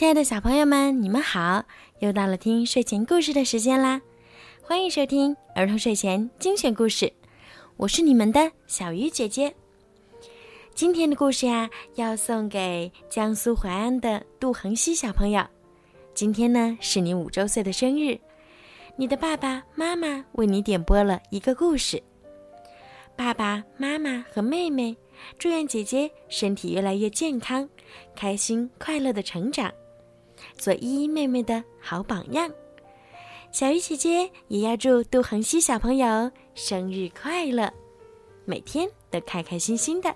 亲爱的小朋友们，你们好！又到了听睡前故事的时间啦，欢迎收听儿童睡前精选故事，我是你们的小鱼姐姐。今天的故事呀，要送给江苏淮安的杜恒熙小朋友。今天呢，是你五周岁的生日，你的爸爸妈妈为你点播了一个故事。爸爸妈妈和妹妹祝愿姐姐身体越来越健康，开心快乐的成长。做依依妹妹的好榜样，小鱼姐姐也要祝杜恒熙小朋友生日快乐，每天都开开心心的。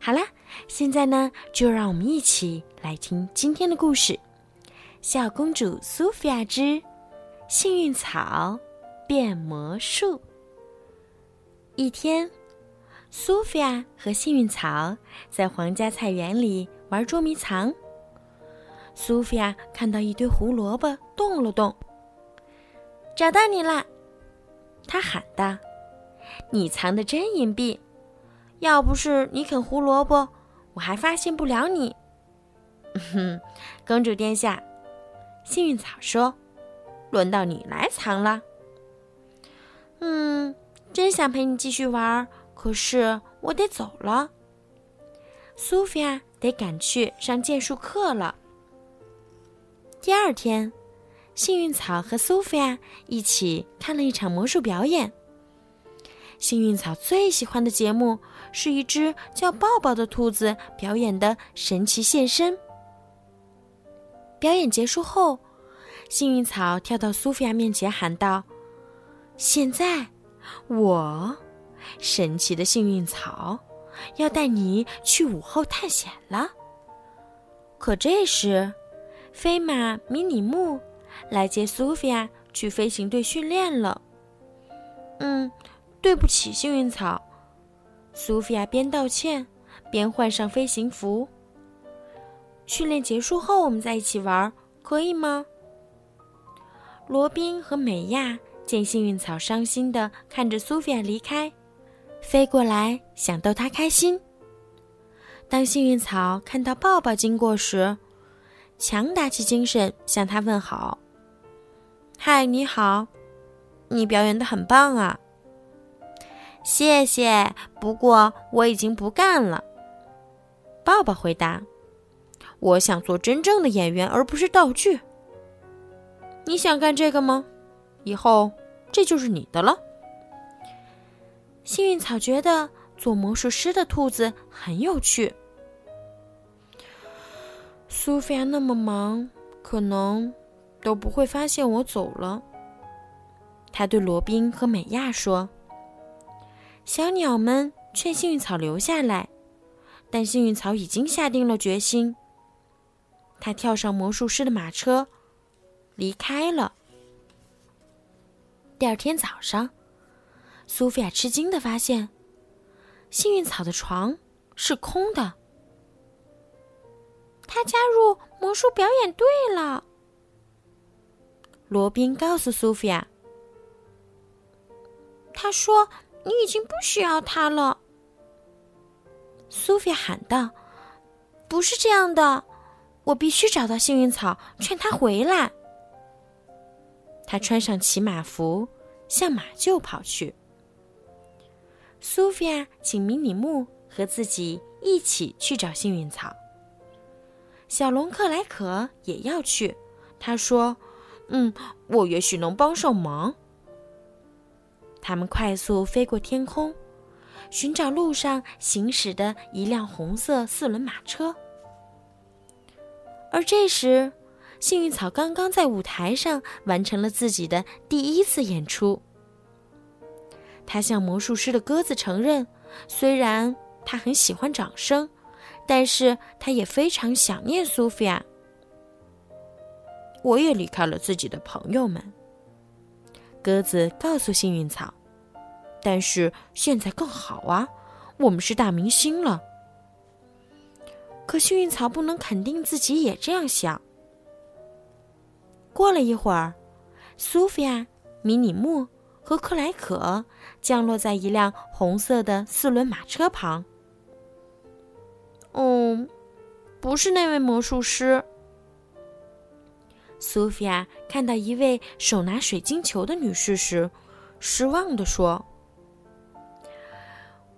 好啦，现在呢，就让我们一起来听今天的故事《小公主苏菲亚之幸运草变魔术》。一天，苏菲亚和幸运草在皇家菜园里玩捉迷藏。苏菲亚看到一堆胡萝卜，动了动。找到你了，她喊道：“你藏的真隐蔽，要不是你啃胡萝卜，我还发现不了你。”哼，公主殿下，幸运草说：“轮到你来藏了。”嗯，真想陪你继续玩，可是我得走了。苏菲亚得赶去上剑术课了。第二天，幸运草和苏菲亚一起看了一场魔术表演。幸运草最喜欢的节目是一只叫抱抱的兔子表演的神奇现身。表演结束后，幸运草跳到苏菲亚面前喊道：“现在，我，神奇的幸运草，要带你去午后探险了。”可这时，飞马迷你木来接苏菲亚去飞行队训练了。嗯，对不起，幸运草。苏菲亚边道歉边换上飞行服。训练结束后，我们再一起玩，可以吗？罗宾和美亚见幸运草伤心的看着苏菲亚离开，飞过来想逗她开心。当幸运草看到抱抱经过时，强打起精神向他问好。嗨，你好，你表演的很棒啊！谢谢，不过我已经不干了。抱抱回答：“我想做真正的演员，而不是道具。”你想干这个吗？以后这就是你的了。幸运草觉得做魔术师的兔子很有趣。苏菲亚那么忙，可能都不会发现我走了。他对罗宾和美亚说：“小鸟们劝幸运草留下来，但幸运草已经下定了决心。他跳上魔术师的马车，离开了。”第二天早上，苏菲亚吃惊的发现，幸运草的床是空的。他加入魔术表演队了。罗宾告诉苏菲亚：“他说你已经不需要他了。”苏菲喊道：“不是这样的，我必须找到幸运草，劝他回来。”他穿上骑马服，向马厩跑去。苏菲亚请迷你木和自己一起去找幸运草。小龙克莱可也要去，他说：“嗯，我也许能帮上忙。”他们快速飞过天空，寻找路上行驶的一辆红色四轮马车。而这时，幸运草刚刚在舞台上完成了自己的第一次演出。他向魔术师的鸽子承认，虽然他很喜欢掌声。但是他也非常想念苏菲亚。我也离开了自己的朋友们。鸽子告诉幸运草：“但是现在更好啊，我们是大明星了。”可幸运草不能肯定自己也这样想。过了一会儿，苏菲亚、迷你木和克莱可降落在一辆红色的四轮马车旁。哦，不是那位魔术师，苏菲亚看到一位手拿水晶球的女士时，失望地说：“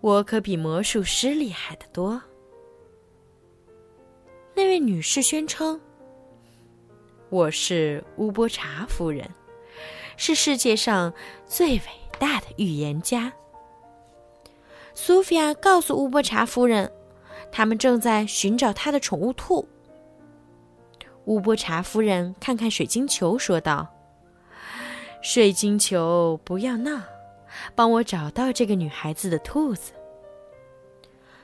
我可比魔术师厉害得多。”那位女士宣称：“我是乌波查夫人，是世界上最伟大的预言家。”苏菲亚告诉乌波查夫人，他们正在寻找他的宠物兔。乌波查夫人看看水晶球，说道：“水晶球，不要闹，帮我找到这个女孩子的兔子。”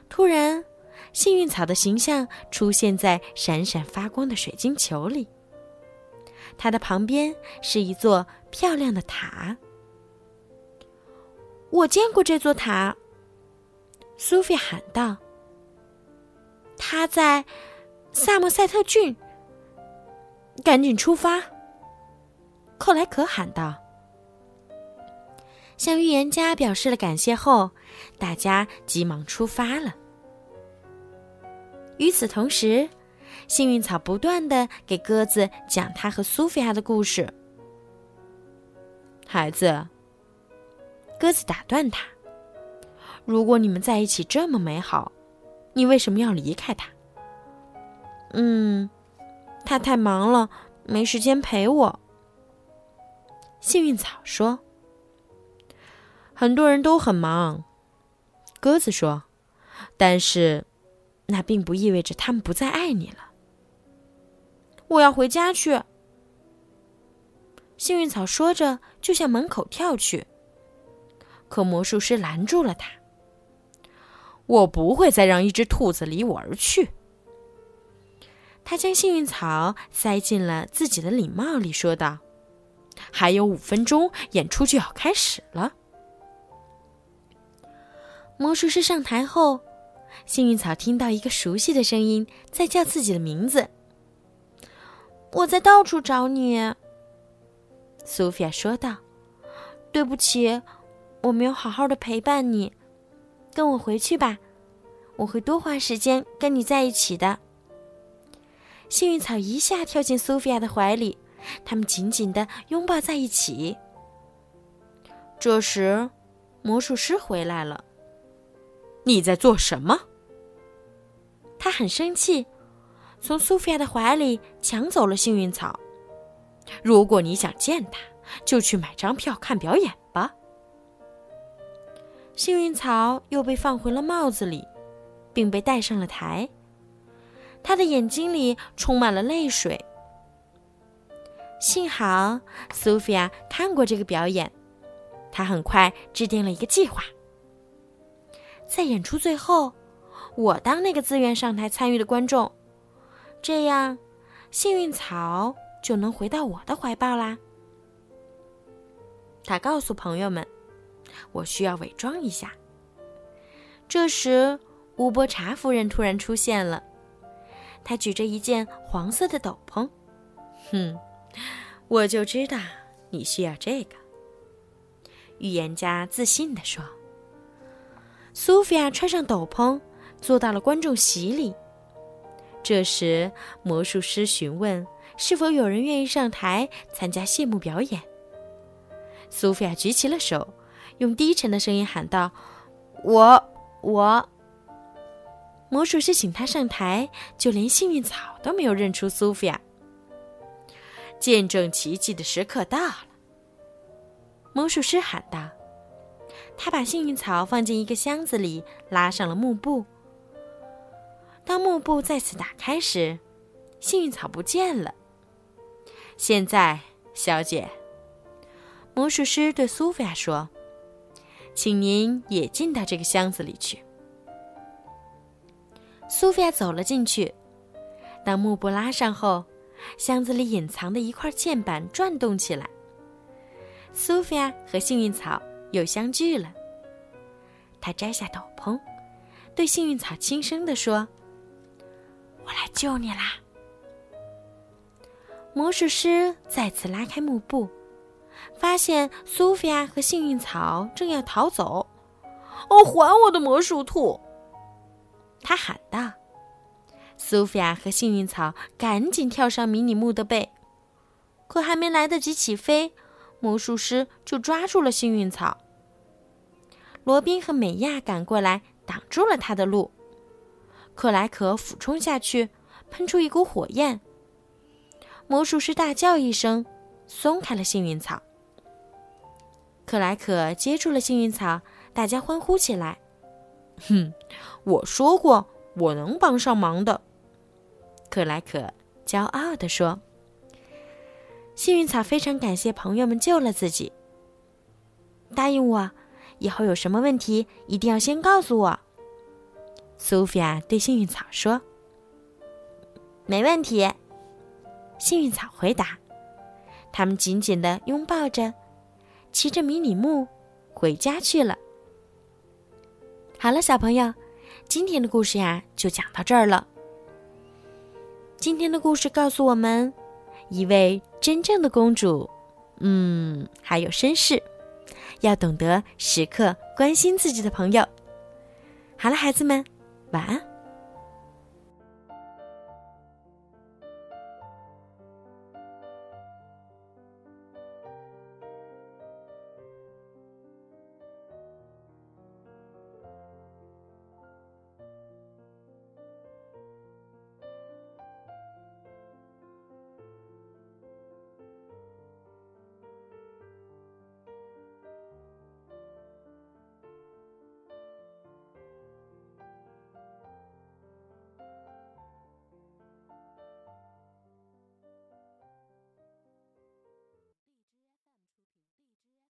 突然。幸运草的形象出现在闪闪发光的水晶球里。它的旁边是一座漂亮的塔。我见过这座塔。苏菲喊道：“他在萨默塞特郡。”赶紧出发！克莱可喊道。向预言家表示了感谢后，大家急忙出发了。与此同时，幸运草不断的给鸽子讲他和苏菲亚的故事。孩子，鸽子打断他：“如果你们在一起这么美好，你为什么要离开他？”“嗯，他太忙了，没时间陪我。”幸运草说。“很多人都很忙。”鸽子说，“但是。”那并不意味着他们不再爱你了。我要回家去。幸运草说着，就向门口跳去。可魔术师拦住了他。我不会再让一只兔子离我而去。他将幸运草塞进了自己的礼帽里，说道：“还有五分钟，演出就要开始了。”魔术师上台后。幸运草听到一个熟悉的声音在叫自己的名字。我在到处找你，苏菲亚说道。对不起，我没有好好的陪伴你。跟我回去吧，我会多花时间跟你在一起的。幸运草一下跳进苏菲亚的怀里，他们紧紧的拥抱在一起。这时，魔术师回来了。你在做什么？他很生气，从苏菲亚的怀里抢走了幸运草。如果你想见他，就去买张票看表演吧。幸运草又被放回了帽子里，并被带上了台。他的眼睛里充满了泪水。幸好苏菲亚看过这个表演，她很快制定了一个计划。在演出最后，我当那个自愿上台参与的观众，这样，幸运草就能回到我的怀抱啦。他告诉朋友们：“我需要伪装一下。”这时，乌波查夫人突然出现了，她举着一件黄色的斗篷。“哼，我就知道你需要这个。”预言家自信地说。苏菲亚穿上斗篷，坐到了观众席里。这时，魔术师询问是否有人愿意上台参加谢幕表演。苏菲亚举起了手，用低沉的声音喊道：“我，我。”魔术师请他上台，就连幸运草都没有认出苏菲亚。见证奇迹的时刻到了，魔术师喊道。他把幸运草放进一个箱子里，拉上了幕布。当幕布再次打开时，幸运草不见了。现在，小姐，魔术师对苏菲亚说：“请您也进到这个箱子里去。”苏菲亚走了进去。当幕布拉上后，箱子里隐藏的一块键板转动起来。苏菲亚和幸运草。又相聚了。他摘下斗篷，对幸运草轻声地说：“我来救你啦！”魔术师再次拉开幕布，发现苏菲亚和幸运草正要逃走。“哦，还我的魔术兔！”他喊道。苏菲亚和幸运草赶紧跳上迷你木的背。可还没来得及起飞，魔术师就抓住了幸运草。罗宾和美亚赶过来，挡住了他的路。克莱可俯冲下去，喷出一股火焰。魔术师大叫一声，松开了幸运草。克莱可接住了幸运草，大家欢呼起来。哼，我说过我能帮上忙的。克莱可骄傲地说。幸运草非常感谢朋友们救了自己。答应我。以后有什么问题，一定要先告诉我。苏菲亚对幸运草说：“没问题。”幸运草回答。他们紧紧的拥抱着，骑着迷你木回家去了。好了，小朋友，今天的故事呀就讲到这儿了。今天的故事告诉我们，一位真正的公主，嗯，还有绅士。要懂得时刻关心自己的朋友。好了，孩子们，晚安。